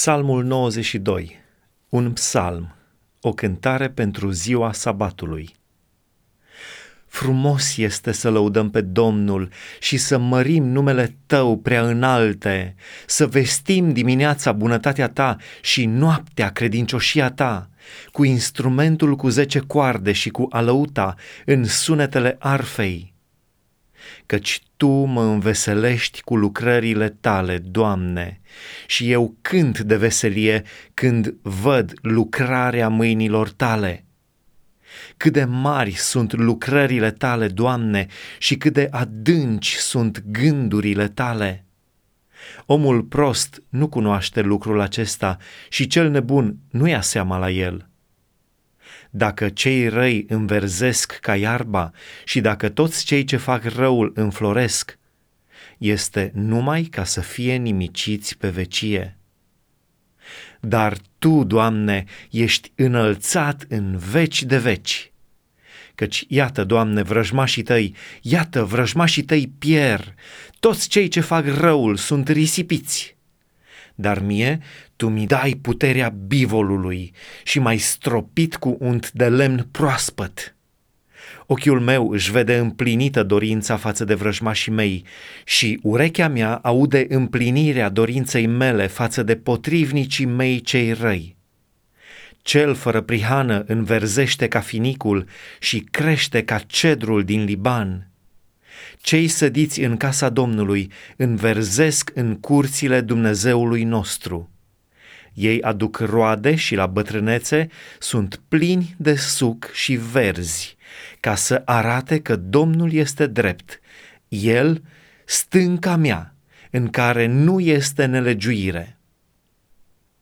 Psalmul 92, un psalm, o cântare pentru ziua sabatului. Frumos este să lăudăm pe Domnul și să mărim numele Tău prea înalte, să vestim dimineața bunătatea Ta și noaptea credincioșia Ta, cu instrumentul cu zece coarde și cu alăuta în sunetele arfei căci Tu mă înveselești cu lucrările Tale, Doamne, și eu cânt de veselie când văd lucrarea mâinilor Tale. Cât de mari sunt lucrările Tale, Doamne, și cât de adânci sunt gândurile Tale. Omul prost nu cunoaște lucrul acesta și cel nebun nu ia seama la el. Dacă cei răi înverzesc ca iarba și dacă toți cei ce fac răul înfloresc, este numai ca să fie nimiciți pe vecie. Dar Tu, Doamne, ești înălțat în veci de veci. Căci, iată, Doamne, vrăjmașii Tăi, iată, vrăjmașii Tăi pier, toți cei ce fac răul sunt risipiți dar mie tu mi dai puterea bivolului și mai stropit cu unt de lemn proaspăt. Ochiul meu își vede împlinită dorința față de vrăjmașii mei și urechea mea aude împlinirea dorinței mele față de potrivnicii mei cei răi. Cel fără prihană înverzește ca finicul și crește ca cedrul din Liban – cei sădiți în casa Domnului înverzesc în curțile Dumnezeului nostru. Ei aduc roade și la bătrânețe sunt plini de suc și verzi, ca să arate că Domnul este drept, El stânca mea, în care nu este nelegiuire.